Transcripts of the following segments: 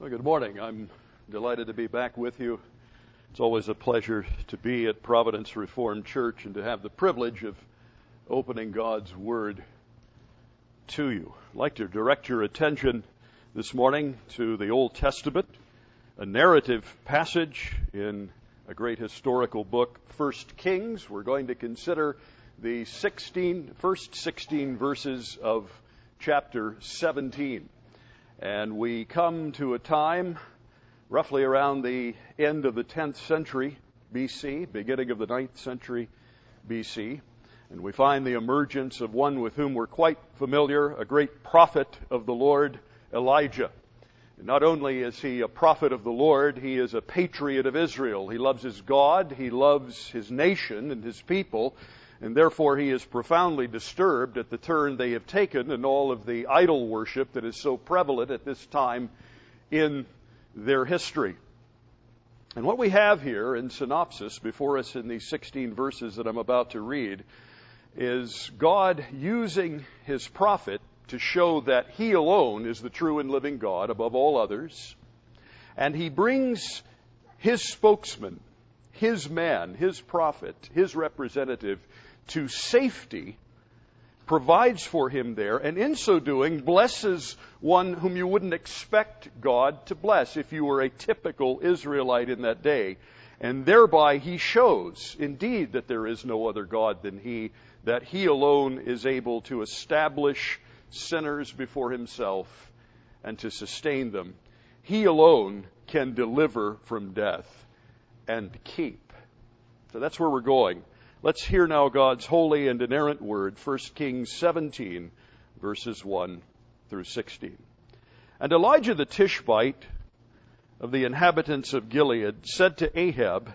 Well, good morning. I'm delighted to be back with you. It's always a pleasure to be at Providence Reformed Church and to have the privilege of opening God's Word to you. I'd like to direct your attention this morning to the Old Testament, a narrative passage in a great historical book, First Kings. We're going to consider the 16, first 16 verses of chapter 17. And we come to a time roughly around the end of the 10th century BC, beginning of the 9th century BC. And we find the emergence of one with whom we're quite familiar, a great prophet of the Lord, Elijah. And not only is he a prophet of the Lord, he is a patriot of Israel. He loves his God, he loves his nation and his people, and therefore he is profoundly disturbed at the turn they have taken and all of the idol worship that is so prevalent at this time in their history. And what we have here in synopsis before us in these 16 verses that I'm about to read is God using his prophet to show that he alone is the true and living God above all others. And he brings his spokesman, his man, his prophet, his representative to safety, provides for him there, and in so doing, blesses one whom you wouldn't expect God to bless if you were a typical Israelite in that day. And thereby he shows, indeed, that there is no other God than he, that he alone is able to establish sinners before himself and to sustain them. He alone can deliver from death and keep. So that's where we're going. Let's hear now God's holy and inerrant word, 1 Kings 17, verses 1 through 16. And Elijah the Tishbite of the inhabitants of Gilead said to Ahab,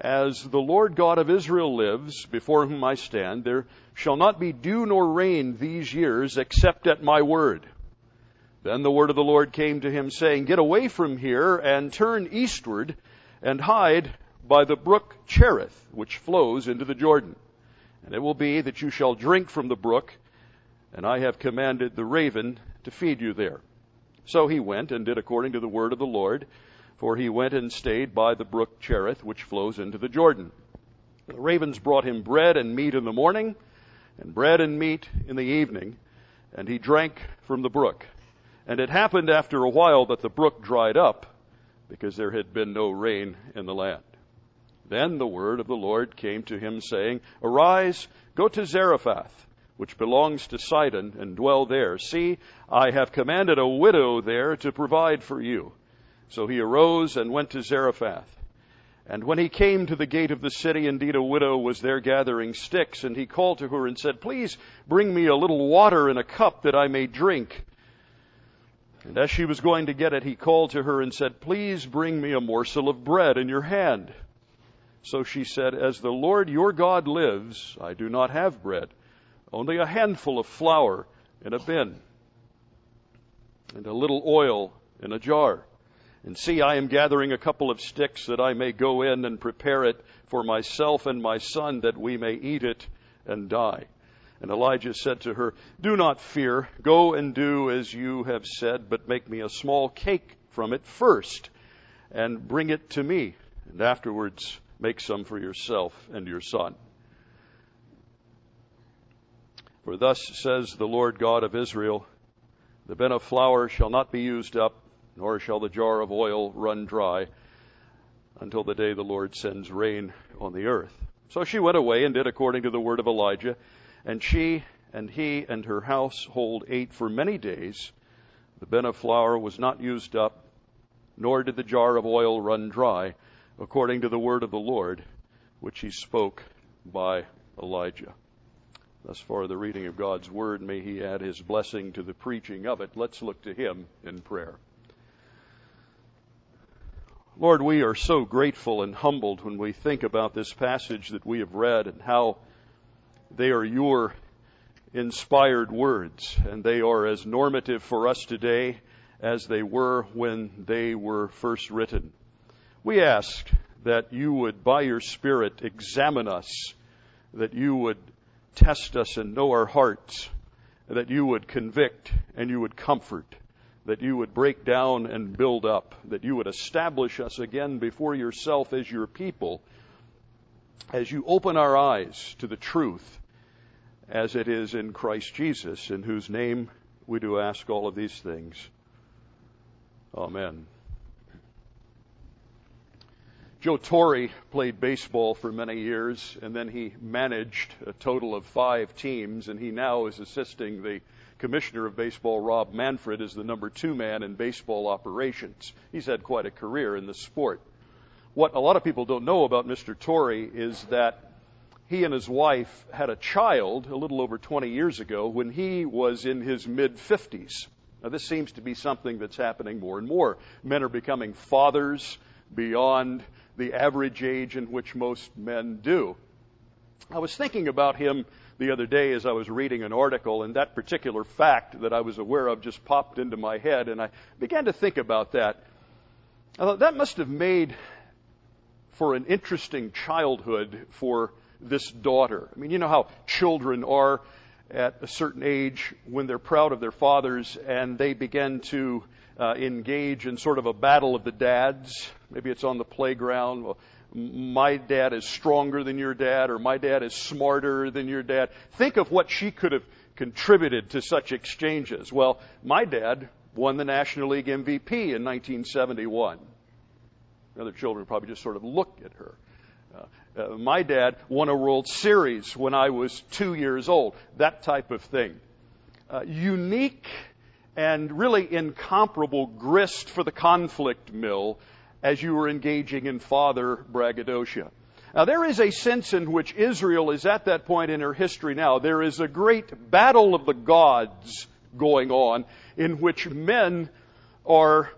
As the Lord God of Israel lives, before whom I stand, there shall not be dew nor rain these years except at my word. Then the word of the Lord came to him, saying, Get away from here and turn eastward and hide by the brook Cherith, which flows into the Jordan. And it will be that you shall drink from the brook, and I have commanded the raven to feed you there. So he went and did according to the word of the Lord, for he went and stayed by the brook Cherith, which flows into the Jordan. The ravens brought him bread and meat in the morning, and bread and meat in the evening, and he drank from the brook. And it happened after a while that the brook dried up, because there had been no rain in the land. Then the word of the Lord came to him, saying, Arise, go to Zarephath, which belongs to Sidon, and dwell there. See, I have commanded a widow there to provide for you. So he arose and went to Zarephath. And when he came to the gate of the city, indeed a widow was there gathering sticks, and he called to her and said, Please bring me a little water in a cup that I may drink. And as she was going to get it, he called to her and said, Please bring me a morsel of bread in your hand. So she said, As the Lord your God lives, I do not have bread, only a handful of flour in a bin, and a little oil in a jar. And see, I am gathering a couple of sticks that I may go in and prepare it for myself and my son, that we may eat it and die. And Elijah said to her, Do not fear. Go and do as you have said, but make me a small cake from it first, and bring it to me, and afterwards Make some for yourself and your son. For thus says the Lord God of Israel The bin of flour shall not be used up, nor shall the jar of oil run dry, until the day the Lord sends rain on the earth. So she went away and did according to the word of Elijah, and she and he and her household ate for many days. The bin of flour was not used up, nor did the jar of oil run dry according to the word of the Lord, which he spoke by Elijah. Thus far, the reading of God's word, may he add his blessing to the preaching of it. Let's look to him in prayer. Lord, we are so grateful and humbled when we think about this passage that we have read and how they are your inspired words, and they are as normative for us today as they were when they were first written. We ask that you would, by your Spirit, examine us, that you would test us and know our hearts, that you would convict and you would comfort, that you would break down and build up, that you would establish us again before yourself as your people, as you open our eyes to the truth as it is in Christ Jesus, in whose name we do ask all of these things. Amen. Joe Torre played baseball for many years, and then he managed a total of five teams, and he now is assisting the commissioner of baseball, Rob Manfred, as the number two man in baseball operations. He's had quite a career in the sport. What a lot of people don't know about Mr. Torre is that he and his wife had a child a little over 20 years ago when he was in his mid 50s. Now, this seems to be something that's happening more and more. Men are becoming fathers beyond the average age in which most men do. I was thinking about him the other day as I was reading an article, and that particular fact that I was aware of just popped into my head, and I began to think about that. I thought that must have made for an interesting childhood for this daughter. I mean, you know how children are at a certain age when they're proud of their fathers and they begin to uh, engage in sort of a battle of the dads. Maybe it's on the playground. Well, my dad is stronger than your dad or my dad is smarter than your dad. Think of what she could have contributed to such exchanges. Well, my dad won the National League MVP in 1971. The Other children probably just sort of look at her. Uh, uh, my dad won a World Series when I was two years old. That type of thing. Uh, unique and really incomparable grist for the conflict mill as you were engaging in father braggadocio. Now, there is a sense in which Israel is at that point in her history now. There is a great battle of the gods going on in which men are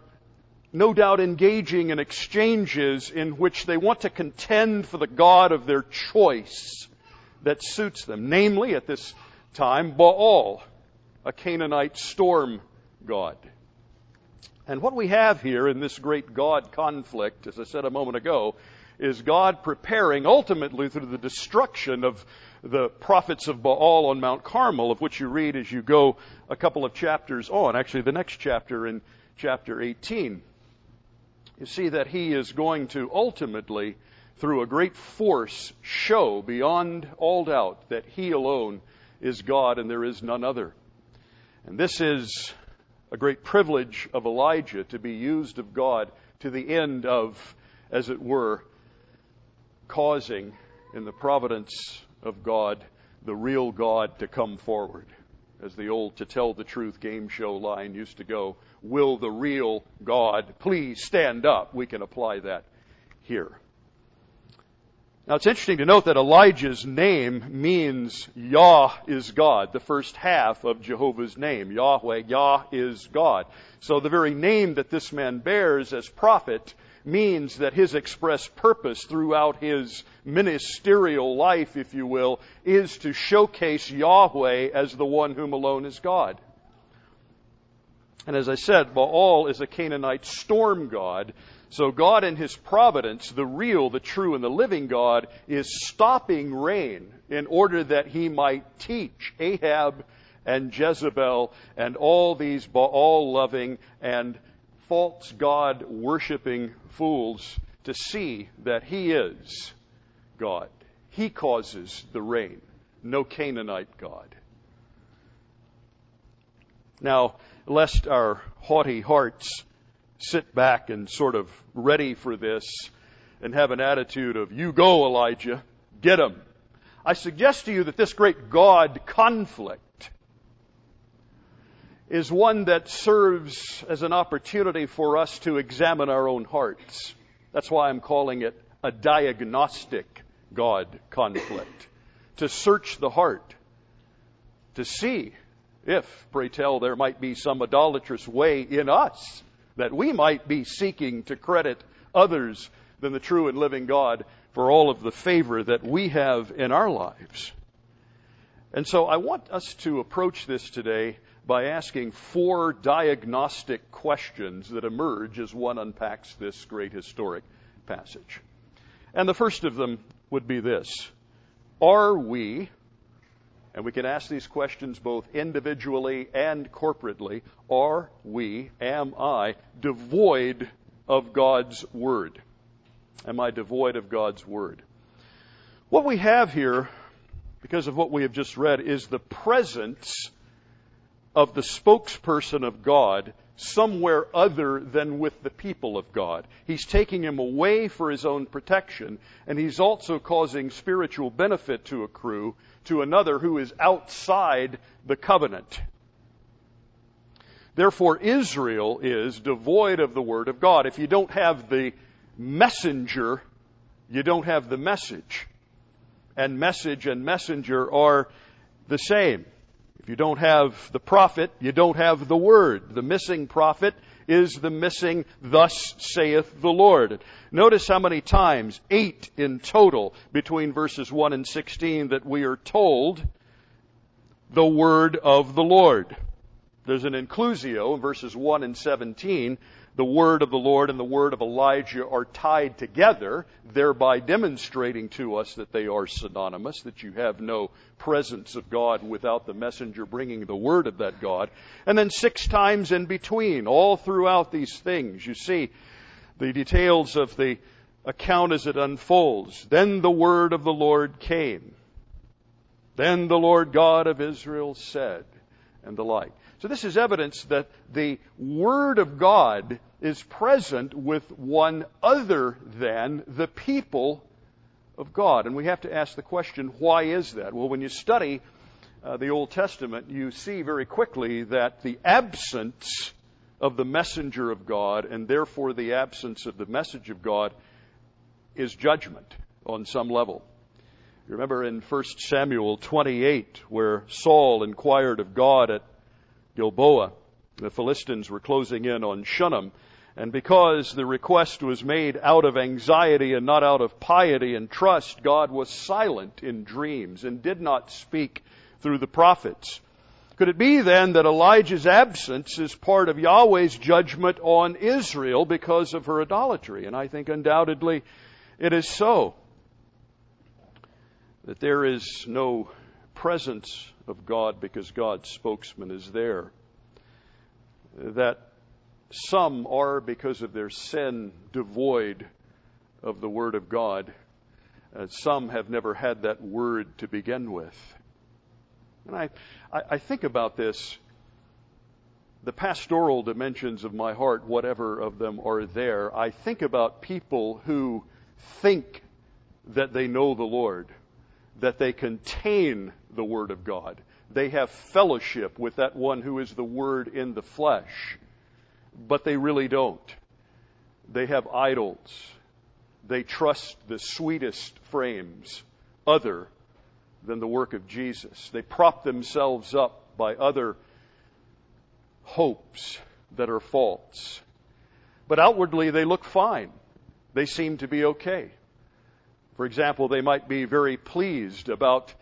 no doubt engaging in exchanges in which they want to contend for the God of their choice that suits them. Namely, at this time, Baal, a Canaanite storm god. And what we have here in this great God conflict, as I said a moment ago, is God preparing ultimately through the destruction of the prophets of Baal on Mount Carmel, of which you read as you go a couple of chapters on, actually the next chapter in chapter 18. You see that he is going to ultimately, through a great force, show beyond all doubt that he alone is God and there is none other. And this is a great privilege of Elijah to be used of God to the end of, as it were, causing in the providence of God the real God to come forward. As the old to tell the truth game show line used to go, will the real God please stand up? We can apply that here. Now it's interesting to note that Elijah's name means Yah is God, the first half of Jehovah's name. Yahweh, Yah is God. So the very name that this man bears as prophet means that his express purpose throughout his ministerial life, if you will, is to showcase Yahweh as the one whom alone is God. And as I said, Baal is a Canaanite storm god, so God in His providence, the real, the true, and the living God, is stopping rain in order that He might teach Ahab and Jezebel and all these Baal loving and false God worshiping fools to see that He is God. He causes the rain, no Canaanite God. Now, lest our haughty hearts sit back and sort of ready for this and have an attitude of, you go, Elijah, get him. I suggest to you that this great God conflict is one that serves as an opportunity for us to examine our own hearts. That's why I'm calling it a diagnostic God conflict. To search the heart, to see if, pray tell, there might be some idolatrous way in us that we might be seeking to credit others than the true and living God for all of the favor that we have in our lives. And so I want us to approach this today by asking four diagnostic questions that emerge as one unpacks this great historic passage. And the first of them would be this Are we And we can ask these questions both individually and corporately. Are we, am I, devoid of God's Word? Am I devoid of God's Word? What we have here, because of what we have just read, is the presence of the spokesperson of God somewhere other than with the people of God. He's taking him away for his own protection, and he's also causing spiritual benefit to accrue to another who is outside the covenant. Therefore, Israel is devoid of the Word of God. If you don't have the messenger, you don't have the message. And message and messenger are the same. If you don't have the prophet, you don't have the word. The missing prophet is the missing, thus saith the Lord. Notice how many times, eight in total, between verses 1 and 16, that we are told the word of the Lord. There's an inclusio in verses 1 and 17 the word of the Lord and the word of Elijah are tied together, thereby demonstrating to us that they are synonymous, that you have no presence of God without the messenger bringing the word of that God. And then six times in between, all throughout these things, you see the details of the account as it unfolds. Then the word of the Lord came. Then the Lord God of Israel said, and the like. So this is evidence that the Word of God is present with one other than the people of God. And we have to ask the question, why is that? Well, when you study uh, the Old Testament, you see very quickly that the absence of the messenger of God, and therefore the absence of the message of God, is judgment on some level. Remember in 1 Samuel 28, where Saul inquired of God at Gilboa. The Philistines were closing in on Shunem. And because the request was made out of anxiety and not out of piety and trust, God was silent in dreams and did not speak through the prophets. Could it be then that Elijah's absence is part of Yahweh's judgment on Israel because of her idolatry? And I think undoubtedly it is so. That there is no presence of God because God's spokesman is there. That some are, because of their sin, devoid of the Word of God. Uh, some have never had that Word to begin with. And I, I, I think about this. The pastoral dimensions of my heart, whatever of them are there, I think about people who think that they know the Lord that they contain the Word of God. They have fellowship with that one who is the Word in the flesh, but they really don't. They have idols. They trust the sweetest frames other than the work of Jesus. They prop themselves up by other hopes that are false. But outwardly they look fine. They seem to be okay. For example, they might be very pleased about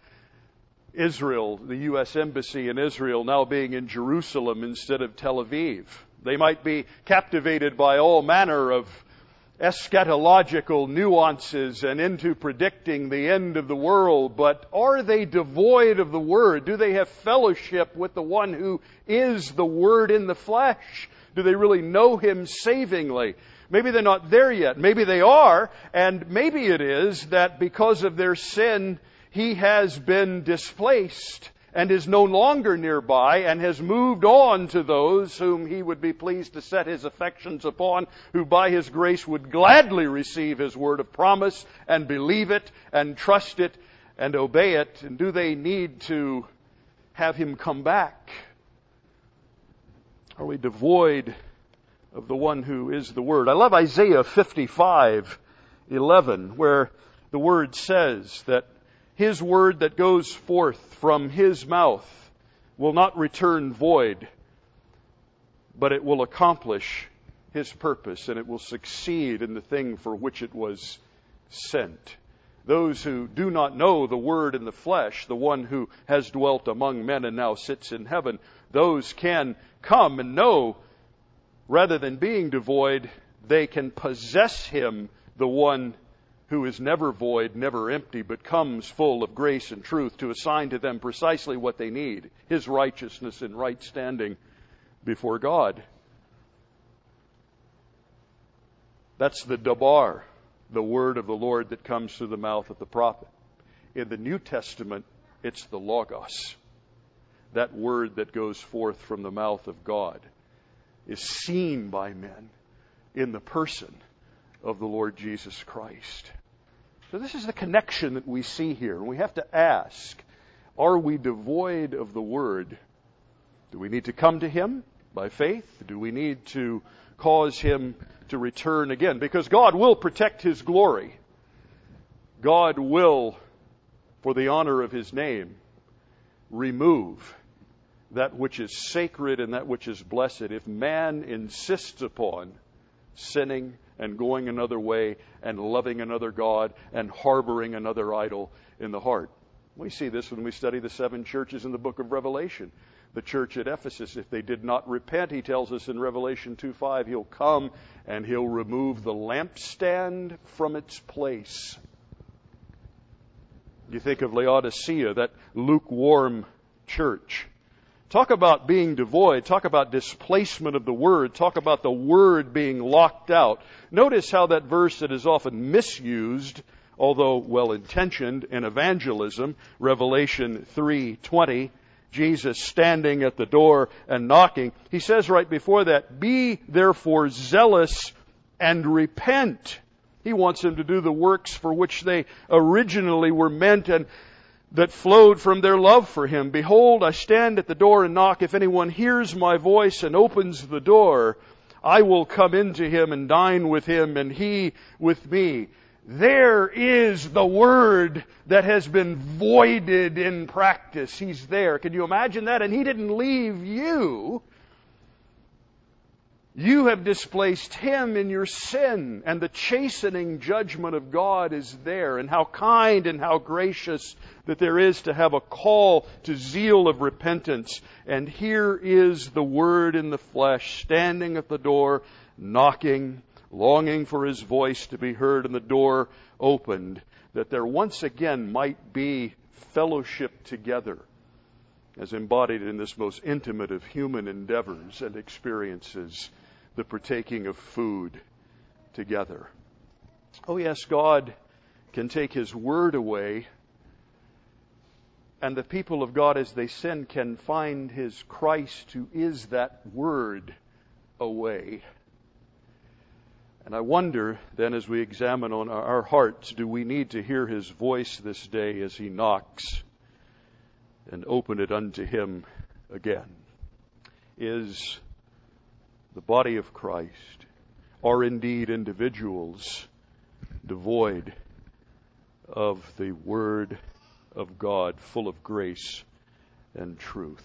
Israel, the U.S. Embassy in Israel now being in Jerusalem instead of Tel Aviv. They might be captivated by all manner of eschatological nuances and into predicting the end of the world, but are they devoid of the Word? Do they have fellowship with the one who is the Word in the flesh? Do they really know Him savingly? Maybe they're not there yet. Maybe they are. And maybe it is that because of their sin, he has been displaced and is no longer nearby and has moved on to those whom he would be pleased to set his affections upon, who by his grace would gladly receive his word of promise and believe it and trust it and obey it. And do they need to have him come back? Are we devoid of the one who is the Word. I love Isaiah 55, 11, where the Word says that His Word that goes forth from His mouth will not return void, but it will accomplish His purpose and it will succeed in the thing for which it was sent. Those who do not know the Word in the flesh, the one who has dwelt among men and now sits in heaven, those can come and know rather than being devoid, they can possess him, the one who is never void, never empty, but comes full of grace and truth to assign to them precisely what they need his righteousness and right standing before God. That's the dabar, the word of the Lord that comes through the mouth of the prophet. In the New Testament, it's the logos. That word that goes forth from the mouth of God is seen by men in the person of the Lord Jesus Christ. So this is the connection that we see here. We have to ask, are we devoid of the word? Do we need to come to him by faith? Do we need to cause him to return again? Because God will protect his glory. God will, for the honor of his name, remove that which is sacred and that which is blessed. If man insists upon sinning and going another way and loving another God and harboring another idol in the heart. We see this when we study the seven churches in the book of Revelation. The church at Ephesus, if they did not repent, he tells us in Revelation 2 5, he'll come and he'll remove the lampstand from its place. You think of Laodicea, that lukewarm church. Talk about being devoid. Talk about displacement of the word. Talk about the word being locked out. Notice how that verse that is often misused, although well intentioned in evangelism, Revelation 3:20, Jesus standing at the door and knocking. He says right before that, "Be therefore zealous and repent." He wants them to do the works for which they originally were meant and that flowed from their love for him. Behold, I stand at the door and knock. If anyone hears my voice and opens the door, I will come into him and dine with him and he with me. There is the word that has been voided in practice. He's there. Can you imagine that? And he didn't leave you. You have displaced him in your sin, and the chastening judgment of God is there, and how kind and how gracious that there is to have a call to zeal of repentance. And here is the Word in the flesh, standing at the door, knocking, longing for his voice to be heard, and the door opened, that there once again might be fellowship together, as embodied in this most intimate of human endeavors and experiences the partaking of food together. Oh, yes, God can take His Word away, and the people of God, as they sin, can find His Christ, who is that Word, away. And I wonder then, as we examine on our hearts, do we need to hear His voice this day as He knocks and open it unto Him again? Is the body of Christ, are indeed individuals devoid of the Word of God, full of grace and truth.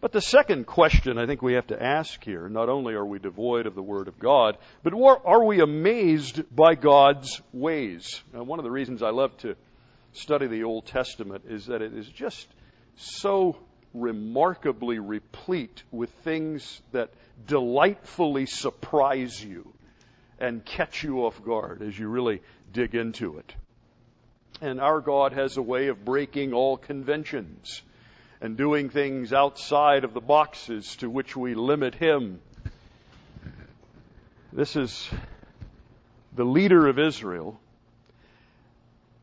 But the second question I think we have to ask here, not only are we devoid of the Word of God, but are we amazed by God's ways? Now, one of the reasons I love to study the Old Testament is that it is just so remarkably replete with things that delightfully surprise you and catch you off guard as you really dig into it. And our God has a way of breaking all conventions and doing things outside of the boxes to which we limit Him. This is the leader of Israel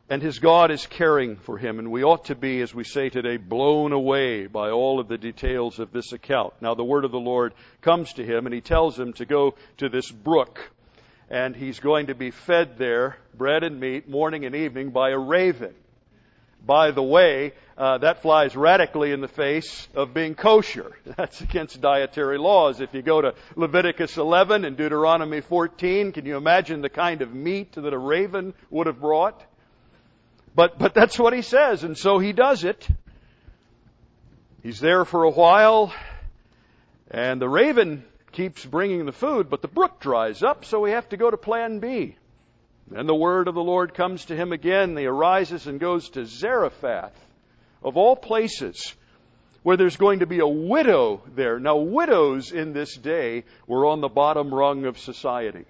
and his God is caring for him, and we ought to be, as we say today, blown away by all of the details of this account. Now, the word of the Lord comes to him, and he tells him to go to this brook, and he's going to be fed there, bread and meat, morning and evening, by a raven. By the way, uh, that flies radically in the face of being kosher. That's against dietary laws. If you go to Leviticus 11 and Deuteronomy 14, can you imagine the kind of meat that a raven would have brought? But, but that's what he says, and so he does it. He's there for a while, and the raven keeps bringing the food, but the brook dries up, so we have to go to plan B. Then the word of the Lord comes to him again. He arises and goes to Zarephath, of all places, where there's going to be a widow there. Now, widows in this day were on the bottom rung of society.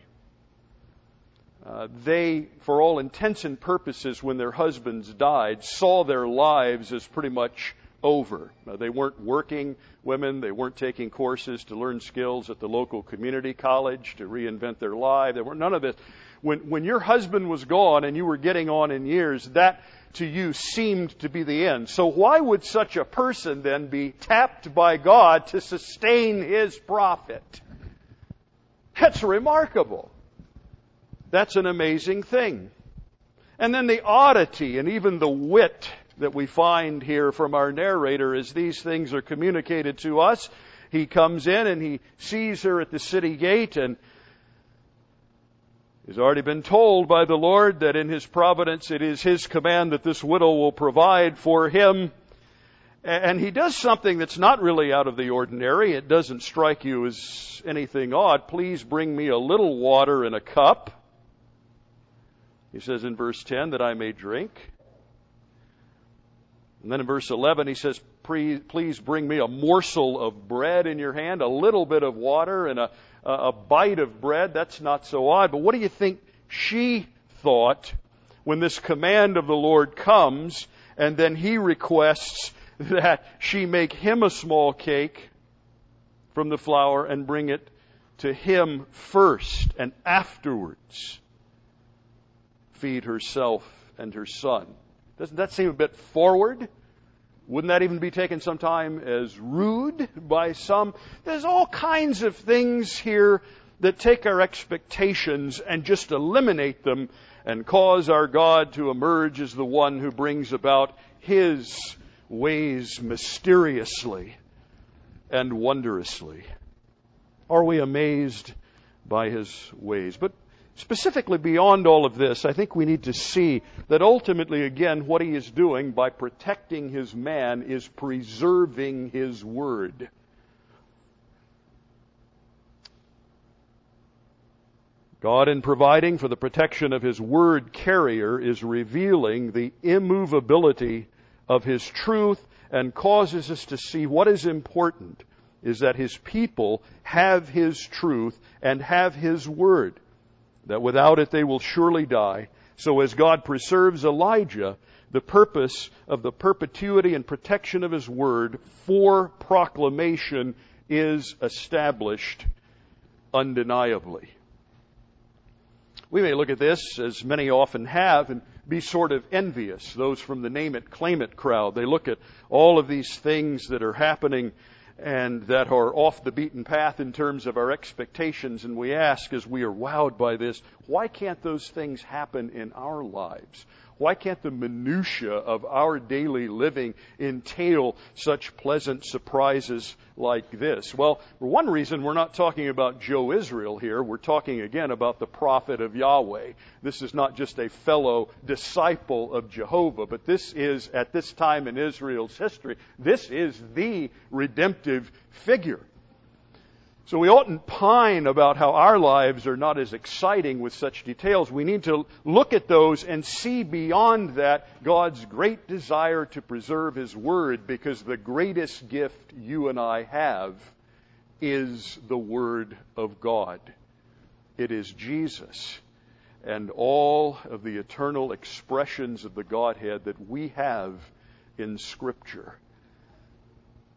Uh, they, for all intents and purposes, when their husbands died, saw their lives as pretty much over. They weren't working women, they weren't taking courses to learn skills at the local community college to reinvent their life. There were none of this. When, when your husband was gone and you were getting on in years, that to you seemed to be the end. So why would such a person then be tapped by God to sustain his prophet? That's remarkable. That's an amazing thing. And then the oddity and even the wit that we find here from our narrator as these things are communicated to us. He comes in and he sees her at the city gate and He's already been told by the Lord that in His providence it is His command that this widow will provide for him. And He does something that's not really out of the ordinary. It doesn't strike you as anything odd. Please bring me a little water in a cup. He says in verse 10 that I may drink. And then in verse 11 he says, please bring me a morsel of bread in your hand, a little bit of water, and a, a bite of bread. That's not so odd. But what do you think she thought when this command of the Lord comes and then he requests that she make him a small cake from the flour and bring it to him first and afterwards feed herself and her son. Doesn't that seem a bit forward? Wouldn't that even be taken sometime as rude by some? There's all kinds of things here that take our expectations and just eliminate them and cause our God to emerge as the one who brings about His ways mysteriously and wondrously. Are we amazed by His ways? But Specifically, beyond all of this, I think we need to see that ultimately, again, what he is doing by protecting his man is preserving his word. God, in providing for the protection of his word carrier, is revealing the immovability of his truth and causes us to see what is important is that his people have his truth and have his word that without it they will surely die. So as God preserves Elijah, the purpose of the perpetuity and protection of his word for proclamation is established undeniably. We may look at this, as many often have, and be sort of envious. Those from the name it, claim it crowd. They look at all of these things that are happening and that are off the beaten path in terms of our expectations. And we ask, as we are wowed by this, why can't those things happen in our lives? Why can't the minutia of our daily living entail such pleasant surprises like this? Well, for one reason, we're not talking about Joe Israel here. We're talking again about the prophet of Yahweh. This is not just a fellow disciple of Jehovah, but this is, at this time in Israel's history, this is the redemptive figure. So we oughtn't pine about how our lives are not as exciting with such details. We need to look at those and see beyond that God's great desire to preserve His Word because the greatest gift you and I have is the Word of God. It is Jesus and all of the eternal expressions of the Godhead that we have in Scripture.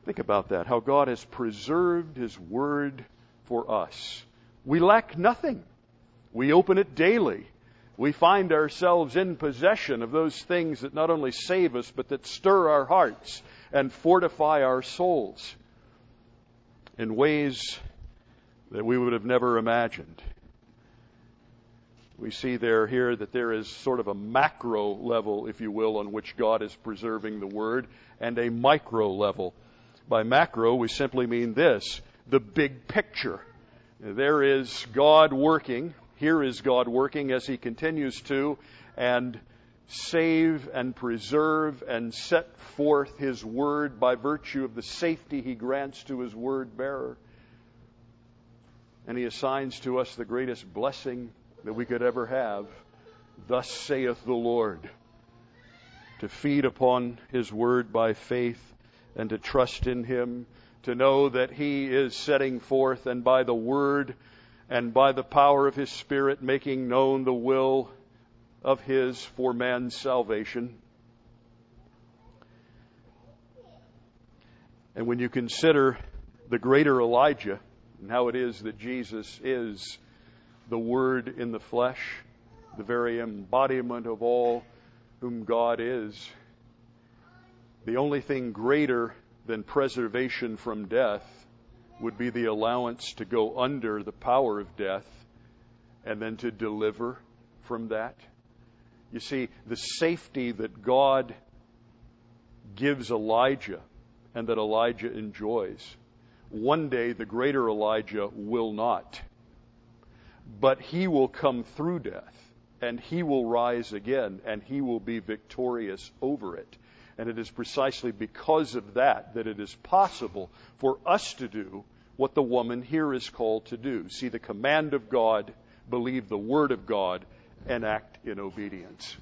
Think about that, how God has preserved His Word for us. We lack nothing. We open it daily. We find ourselves in possession of those things that not only save us, but that stir our hearts and fortify our souls in ways that we would have never imagined. We see there here that there is sort of a macro level, if you will, on which God is preserving the Word, and a micro level by macro, we simply mean this the big picture. There is God working. Here is God working as He continues to and save and preserve and set forth His Word by virtue of the safety He grants to His Word bearer. And He assigns to us the greatest blessing that we could ever have. Thus saith the Lord. To feed upon His Word by faith and to trust in Him, to know that He is setting forth and by the Word and by the power of his Spirit making known the will of his for man's salvation. And when you consider the greater Elijah and how it is that Jesus is the Word in the flesh, the very embodiment of all whom God is, the only thing greater than preservation from death would be the allowance to go under the power of death and then to deliver from that. You see, the safety that God gives Elijah and that Elijah enjoys, one day the greater Elijah will not. But he will come through death and he will rise again and he will be victorious over it. And it is precisely because of that that it is possible for us to do what the woman here is called to do see the command of God, believe the word of God, and act in obedience.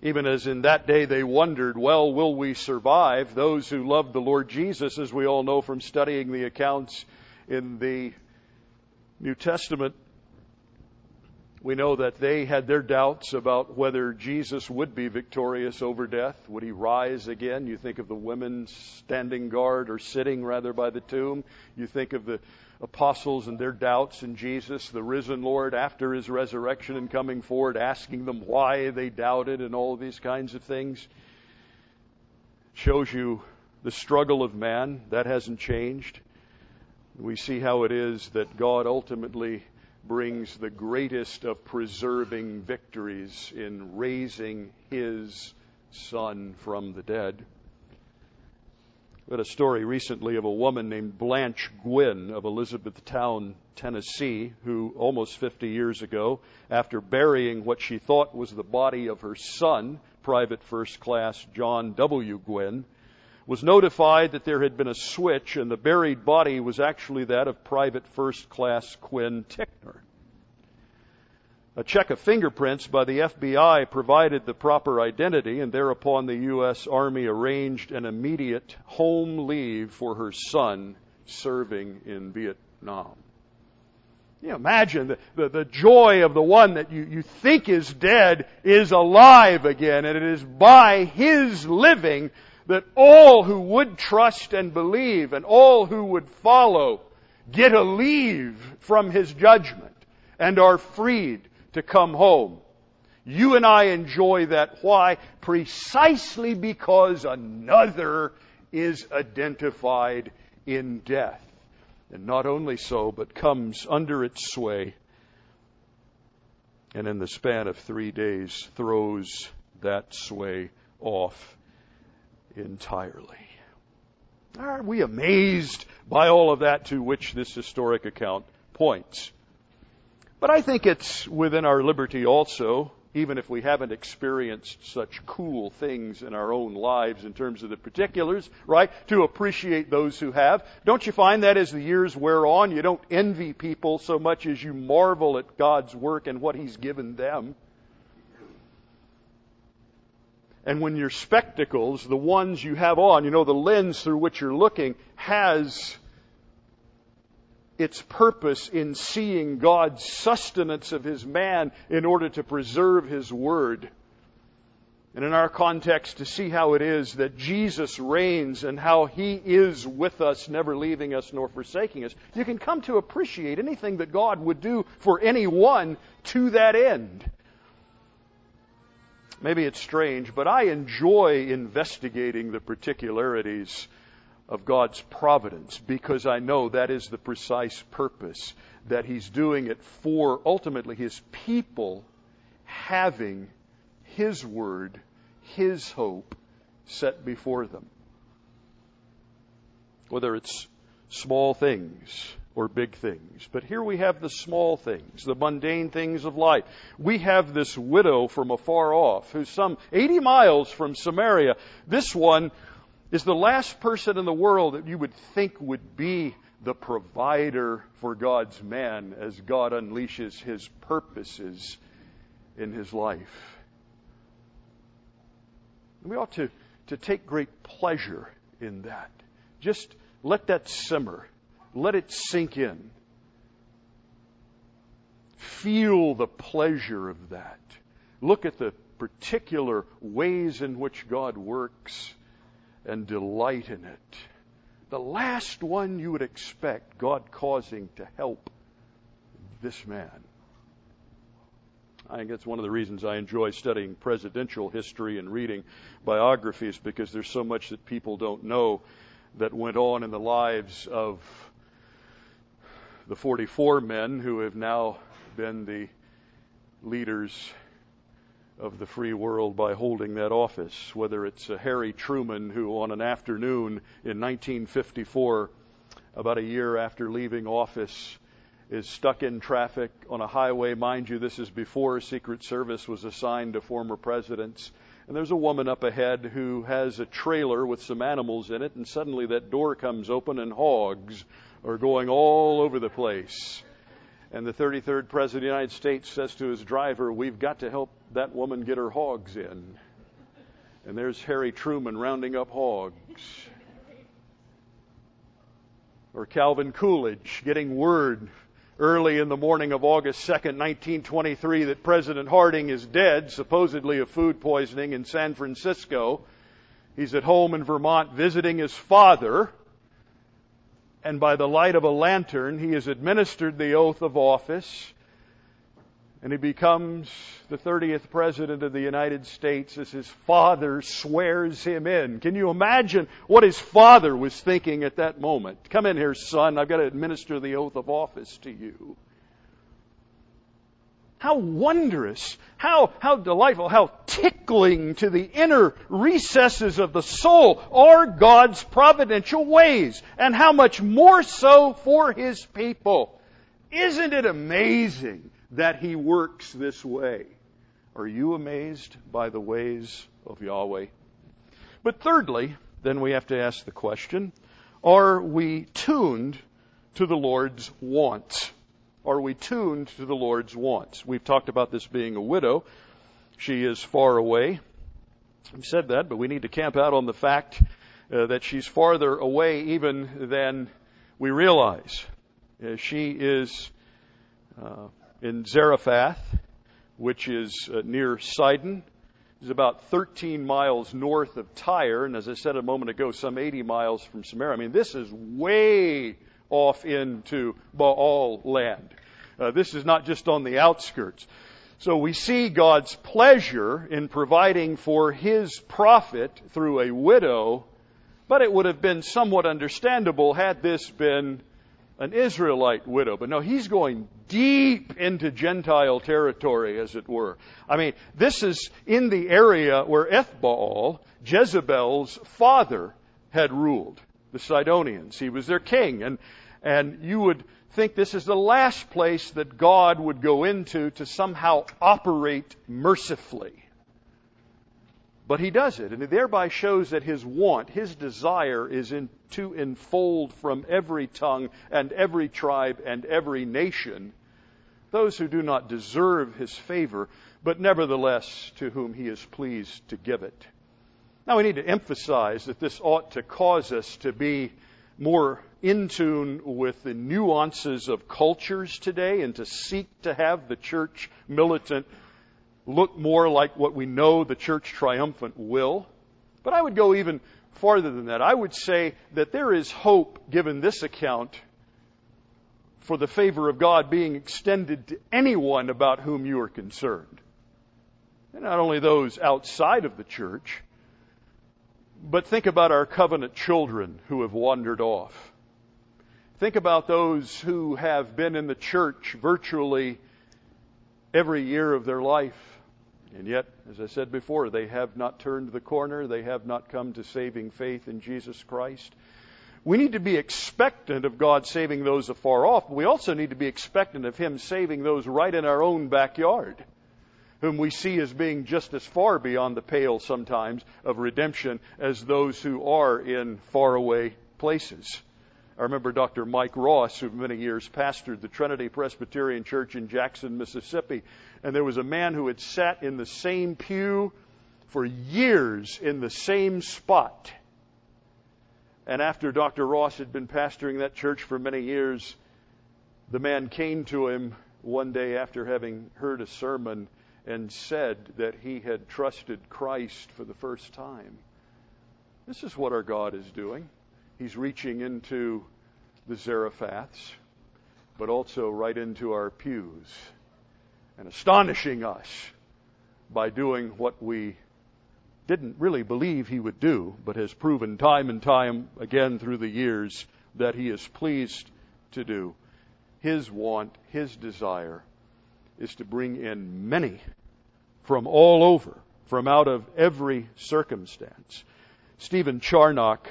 Even as in that day they wondered, well, will we survive? Those who loved the Lord Jesus, as we all know from studying the accounts in the New Testament, we know that they had their doubts about whether Jesus would be victorious over death. Would he rise again? You think of the women standing guard or sitting rather by the tomb. You think of the apostles and their doubts in Jesus, the risen Lord after his resurrection and coming forward, asking them why they doubted and all these kinds of things. Shows you the struggle of man. That hasn't changed. We see how it is that God ultimately brings the greatest of preserving victories in raising his son from the dead. We had a story recently of a woman named Blanche Gwynn of Elizabethtown, Tennessee, who almost 50 years ago, after burying what she thought was the body of her son, Private First Class John W. Gwynn, was notified that there had been a switch and the buried body was actually that of Private First Class Quinn Tickner. A check of fingerprints by the FBI provided the proper identity, and thereupon the U.S. Army arranged an immediate home leave for her son serving in Vietnam. You imagine the, the, the, joy of the one that you, you think is dead is alive again, and it is by his living that all who would trust and believe and all who would follow get a leave from his judgment and are freed to come home. You and I enjoy that. Why? Precisely because another is identified in death. And not only so, but comes under its sway and in the span of three days throws that sway off entirely. Are we amazed by all of that to which this historic account points? But I think it's within our liberty also, even if we haven't experienced such cool things in our own lives in terms of the particulars, right? To appreciate those who have. Don't you find that as the years wear on, you don't envy people so much as you marvel at God's work and what He's given them? And when your spectacles, the ones you have on, you know, the lens through which you're looking, has its purpose in seeing God's sustenance of his man in order to preserve his word. And in our context, to see how it is that Jesus reigns and how he is with us, never leaving us nor forsaking us, you can come to appreciate anything that God would do for anyone to that end. Maybe it's strange, but I enjoy investigating the particularities of God's providence because I know that is the precise purpose that He's doing it for ultimately His people having His Word, His hope set before them. Whether it's small things or big things. But here we have the small things, the mundane things of life. We have this widow from afar off who's some 80 miles from Samaria. This one is the last person in the world that you would think would be the provider for God's man as God unleashes his purposes in his life. We ought to, to take great pleasure in that. Just let that simmer Let it sink in. Feel the pleasure of that. Look at the particular ways in which God works and delight in it. The last one you would expect God causing to help this man. I think that's one of the reasons I enjoy studying presidential history and reading biographies because there's so much that people don't know that went on in the lives of the 44 men who have now been the leaders of the free world by holding that office, whether it's uh, Harry Truman, who on an afternoon in 1954, about a year after leaving office, is stuck in traffic on a highway. Mind you, this is before Secret Service was assigned to former presidents. And there's a woman up ahead who has a trailer with some animals in it, and suddenly that door comes open and hogs are going all over the place. And the 33rd President of the United States says to his driver, We've got to help that woman get her hogs in. And there's Harry Truman rounding up hogs. Or Calvin Coolidge getting word early in the morning of August 2nd, 1923, that President Harding is dead, supposedly of food poisoning in San Francisco. He's at home in Vermont visiting his father and by the light of a lantern, he has administered the oath of office, and he becomes the 30th President of the United States as his father swears him in. Can you imagine what his father was thinking at that moment? Come in here, son, I've got to administer the oath of office to you. How wondrous, how, how delightful, how tickling to the inner recesses of the soul are God's providential ways, and how much more so for His people. Isn't it amazing that He works this way? Are you amazed by the ways of Yahweh? But thirdly, then we have to ask the question, are we tuned to the Lord's wants? Are we tuned to the Lord's wants? We've talked about this being a widow. She is far away. I've said that, but we need to camp out on the fact uh, that she's farther away even than we realize. Uh, she is uh, in Zarephath, which is uh, near Sidon. It's about 13 miles north of Tyre, and as I said a moment ago, some 80 miles from Samaria. I mean, this is way off into Baal land. Uh, this is not just on the outskirts. So we see God's pleasure in providing for his prophet through a widow, but it would have been somewhat understandable had this been an Israelite widow. But no, he's going deep into Gentile territory, as it were. I mean, this is in the area where Ethbaal, Jezebel's father, had ruled, the Sidonians. He was their king. And, and you would think this is the last place that God would go into to somehow operate mercifully. But he does it, and it thereby shows that his want, his desire is in, to enfold from every tongue and every tribe and every nation those who do not deserve his favor, but nevertheless to whom he is pleased to give it. Now we need to emphasize that this ought to cause us to be more in tune with the nuances of cultures today and to seek to have the church militant look more like what we know the church triumphant will. But I would go even farther than that. I would say that there is hope given this account for the favor of God being extended to anyone about whom you are concerned. And not only those outside of the church, but think about our covenant children who have wandered off. Think about those who have been in the church virtually every year of their life. And yet, as I said before, they have not turned the corner. They have not come to saving faith in Jesus Christ. We need to be expectant of God saving those afar off. But we also need to be expectant of Him saving those right in our own backyard whom we see as being just as far beyond the pale sometimes of redemption as those who are in faraway places. I remember Dr. Mike Ross, who many years pastored the Trinity Presbyterian Church in Jackson, Mississippi. And there was a man who had sat in the same pew for years in the same spot. And after Dr. Ross had been pastoring that church for many years, the man came to him one day after having heard a sermon and said that he had trusted Christ for the first time. This is what our God is doing. He's reaching into the Zarephaths, but also right into our pews and astonishing us by doing what we didn't really believe he would do, but has proven time and time again through the years that he is pleased to do. His want, his desire is to bring in many from all over, from out of every circumstance. Stephen Charnock,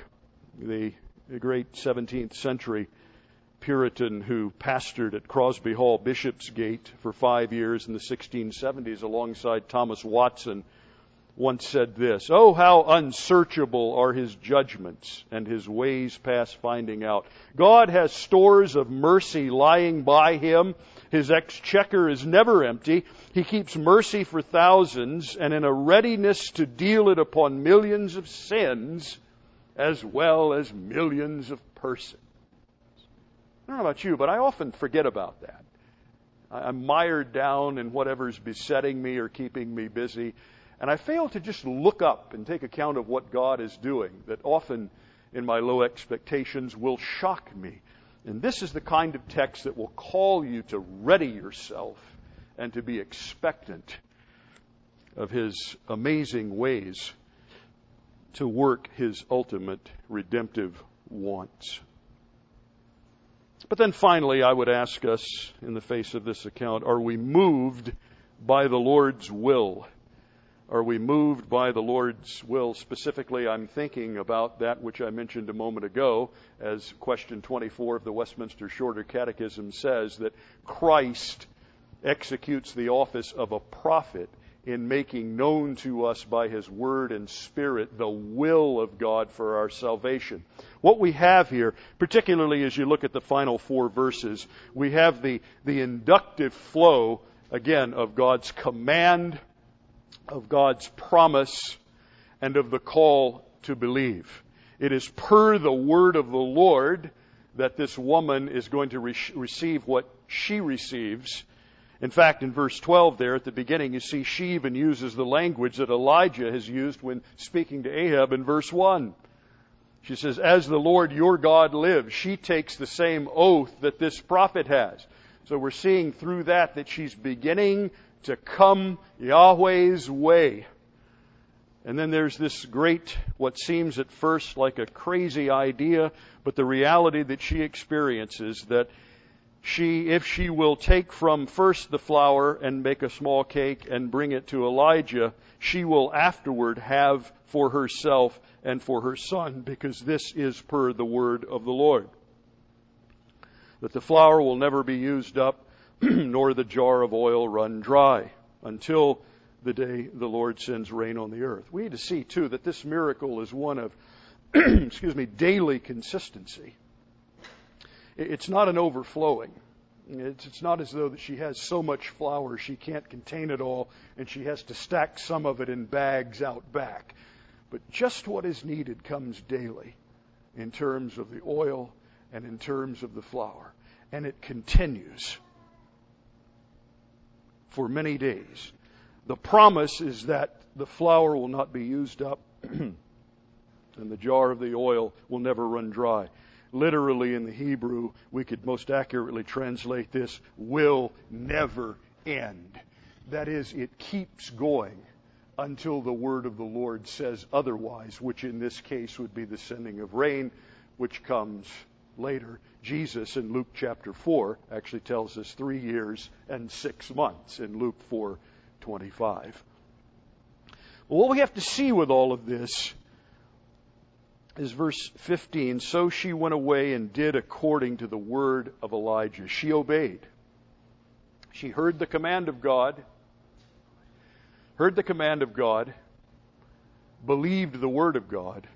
the, great 17th century Puritan who pastored at Crosby Hall, Bishopsgate, for five years in the 1670s alongside Thomas Watson, once said this Oh, how unsearchable are his judgments and his ways past finding out. God has stores of mercy lying by him. His exchequer is never empty. He keeps mercy for thousands and in a readiness to deal it upon millions of sins as well as millions of persons. I don't know about you, but I often forget about that. I'm mired down in whatever's besetting me or keeping me busy. And I fail to just look up and take account of what God is doing, that often in my low expectations will shock me. And this is the kind of text that will call you to ready yourself and to be expectant of His amazing ways to work His ultimate redemptive wants. But then finally, I would ask us in the face of this account, are we moved by the Lord's will? Are we moved by the Lord's will? Specifically, I'm thinking about that which I mentioned a moment ago, as question 24 of the Westminster Shorter Catechism says that Christ executes the office of a prophet in making known to us by His Word and Spirit the will of God for our salvation. What we have here, particularly as you look at the final four verses, we have the, the inductive flow, again, of God's command of God's promise and of the call to believe. It is per the word of the Lord that this woman is going to re- receive what she receives. In fact, in verse 12 there at the beginning, you see she even uses the language that Elijah has used when speaking to Ahab in verse 1. She says, As the Lord your God lives, she takes the same oath that this prophet has. So we're seeing through that that she's beginning to come Yahweh's way. And then there's this great, what seems at first like a crazy idea, but the reality that she experiences that she, if she will take from first the flour and make a small cake and bring it to Elijah, she will afterward have for herself and for her son, because this is per the word of the Lord. That the flour will never be used up nor the jar of oil run dry until the day the Lord sends rain on the earth. We need to see too that this miracle is one of, excuse me, daily consistency. It's not an overflowing. It's, it's not as though that she has so much flour she can't contain it all and she has to stack some of it in bags out back. But just what is needed comes daily in terms of the oil and in terms of the flour. And it continues for many days. The promise is that the flour will not be used up and the jar of the oil will never run dry. Literally in the Hebrew, we could most accurately translate this will never end. That is, it keeps going until the word of the Lord says otherwise, which in this case would be the sending of rain, which comes later. Jesus in Luke chapter 4 actually tells us three years and six months in Luke 4:25. Well, what we have to see with all of this is verse 15. So she went away and did according to the word of Elijah. She obeyed. She heard the command of God, heard the command of God, believed the word of God,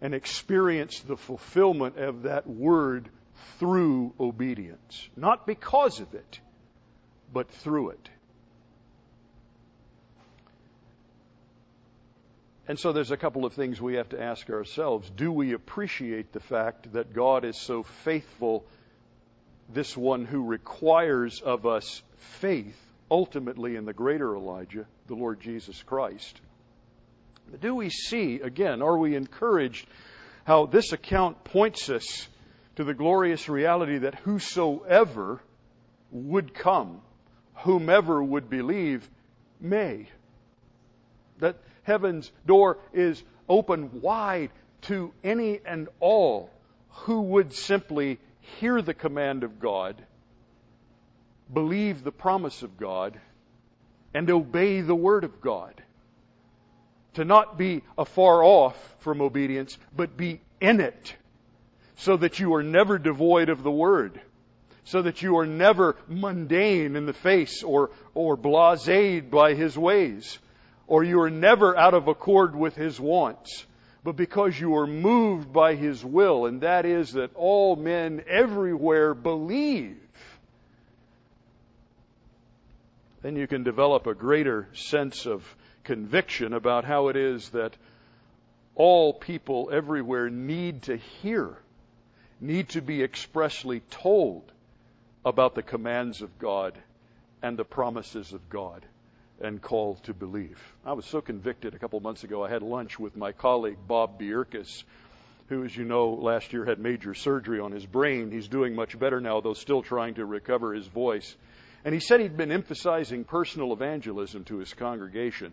and experience the fulfillment of that word through obedience. Not because of it, but through it. And so there's a couple of things we have to ask ourselves. Do we appreciate the fact that God is so faithful, this one who requires of us faith, ultimately in the greater Elijah, the Lord Jesus Christ? Do we see, again, are we encouraged how this account points us to the glorious reality that whosoever would come, whomever would believe, may? That heaven's door is open wide to any and all who would simply hear the command of God, believe the promise of God, and obey the word of God. To not be afar off from obedience, but be in it, so that you are never devoid of the word, so that you are never mundane in the face or, or blased by his ways, or you are never out of accord with his wants, but because you are moved by his will, and that is that all men everywhere believe, then you can develop a greater sense of conviction about how it is that all people everywhere need to hear, need to be expressly told about the commands of God and the promises of God and called to believe. I was so convicted a couple months ago. I had lunch with my colleague Bob Bierkes, who, as you know, last year had major surgery on his brain. He's doing much better now, though still trying to recover his voice. And he said he'd been emphasizing personal evangelism to his congregation.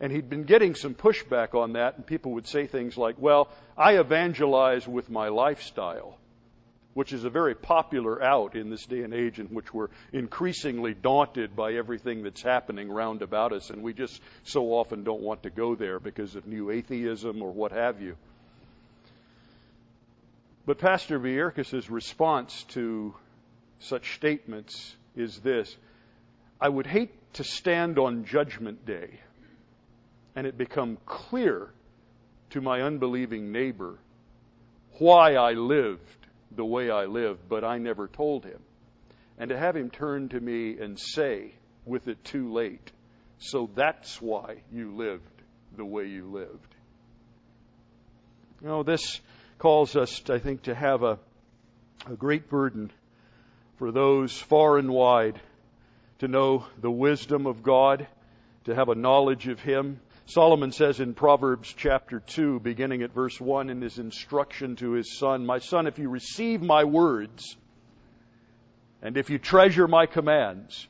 And he'd been getting some pushback on that, and people would say things like, Well, I evangelize with my lifestyle which is a very popular out in this day and age in which we're increasingly daunted by everything that's happening round about us, and we just so often don't want to go there because of new atheism or what have you. But Pastor Bierkes' response to such statements is this I would hate to stand on Judgment Day and it become clear to my unbelieving neighbor why I lived the way I lived, but I never told him. And to have him turn to me and say, with it too late, so that's why you lived the way you lived. You know, this calls us, I think, to have a, a great burden for those far and wide to know the wisdom of God, to have a knowledge of Him, Solomon says in Proverbs chapter 2, beginning at verse 1 in his instruction to his son, My son, if you receive my words, and if you treasure my commands,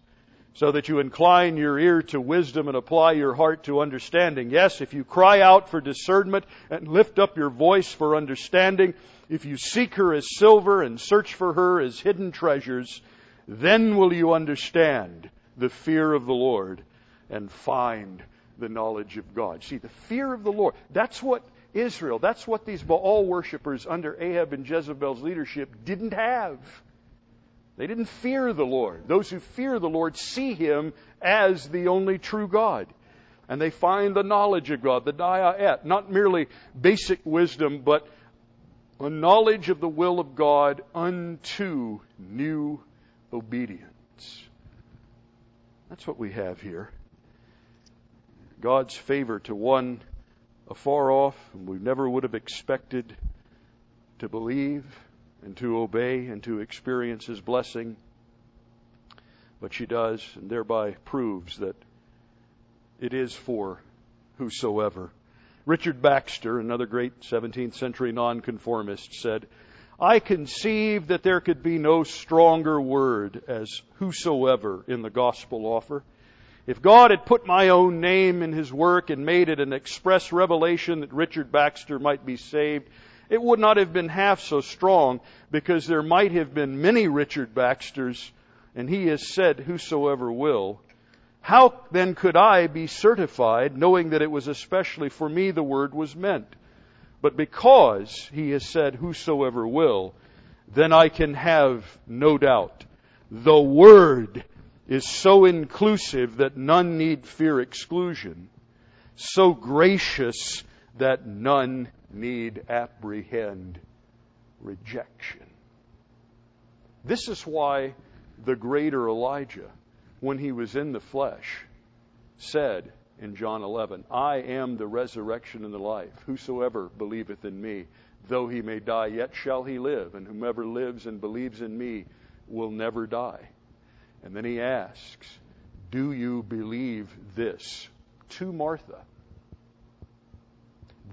so that you incline your ear to wisdom and apply your heart to understanding. Yes, if you cry out for discernment and lift up your voice for understanding, if you seek her as silver and search for her as hidden treasures, then will you understand the fear of the Lord and find the knowledge of God. See, the fear of the Lord. That's what Israel, that's what these Baal worshippers under Ahab and Jezebel's leadership didn't have. They didn't fear the Lord. Those who fear the Lord see Him as the only true God. And they find the knowledge of God, the daya'at, not merely basic wisdom, but a knowledge of the will of God unto new obedience. That's what we have here. God's favor to one afar off, and we never would have expected to believe and to obey and to experience His blessing. But she does, and thereby proves that it is for whosoever. Richard Baxter, another great 17th century nonconformist, said, I conceive that there could be no stronger word as whosoever in the gospel offer. If God had put my own name in his work and made it an express revelation that Richard Baxter might be saved, it would not have been half so strong because there might have been many Richard Baxters, and he has said, Whosoever will. How then could I be certified knowing that it was especially for me the word was meant? But because he has said, Whosoever will, then I can have no doubt. The word is so inclusive that none need fear exclusion, so gracious that none need apprehend rejection. This is why the greater Elijah, when he was in the flesh, said, in John 11. I am the resurrection and the life. Whosoever believeth in me, though he may die, yet shall he live. And whomever lives and believes in me will never die. And then he asks, Do you believe this? To Martha.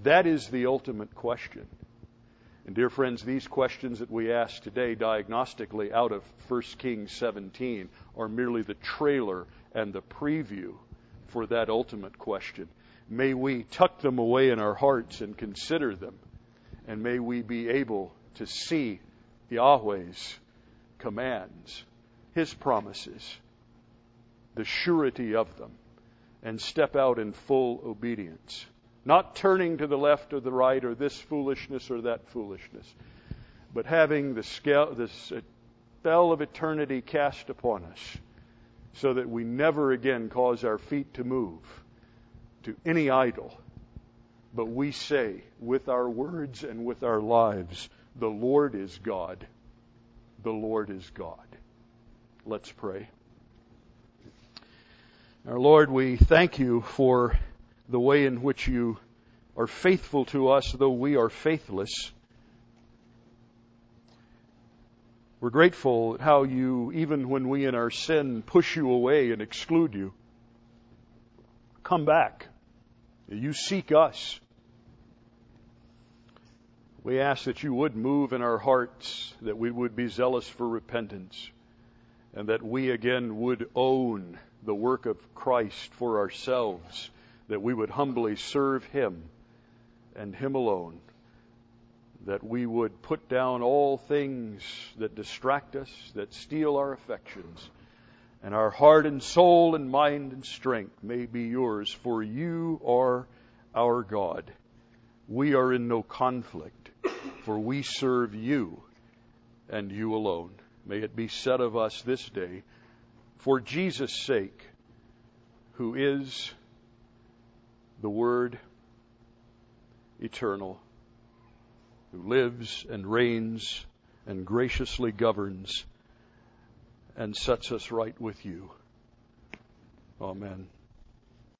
That is the ultimate question. And dear friends, these questions that we ask today diagnostically out of 1 Kings 17 are merely the trailer and the preview for that ultimate question. May we tuck them away in our hearts and consider them. And may we be able to see Yahweh's commands, His promises, the surety of them, and step out in full obedience. Not turning to the left or the right or this foolishness or that foolishness, but having the scale, this spell of eternity cast upon us so that we never again cause our feet to move to any idol. But we say with our words and with our lives, the Lord is God. The Lord is God. Let's pray. Our Lord, we thank you for the way in which you are faithful to us, though we are faithless. We're grateful at how you, even when we in our sin push you away and exclude you, come back. You seek us. We ask that you would move in our hearts, that we would be zealous for repentance, and that we again would own the work of Christ for ourselves that we would humbly serve Him and Him alone, that we would put down all things that distract us, that steal our affections, and our heart and soul and mind and strength may be yours, for you are our God. We are in no conflict, for we serve you and you alone. May it be said of us this day, for Jesus' sake, who is the Word eternal, who lives and reigns and graciously governs and sets us right with you. Amen.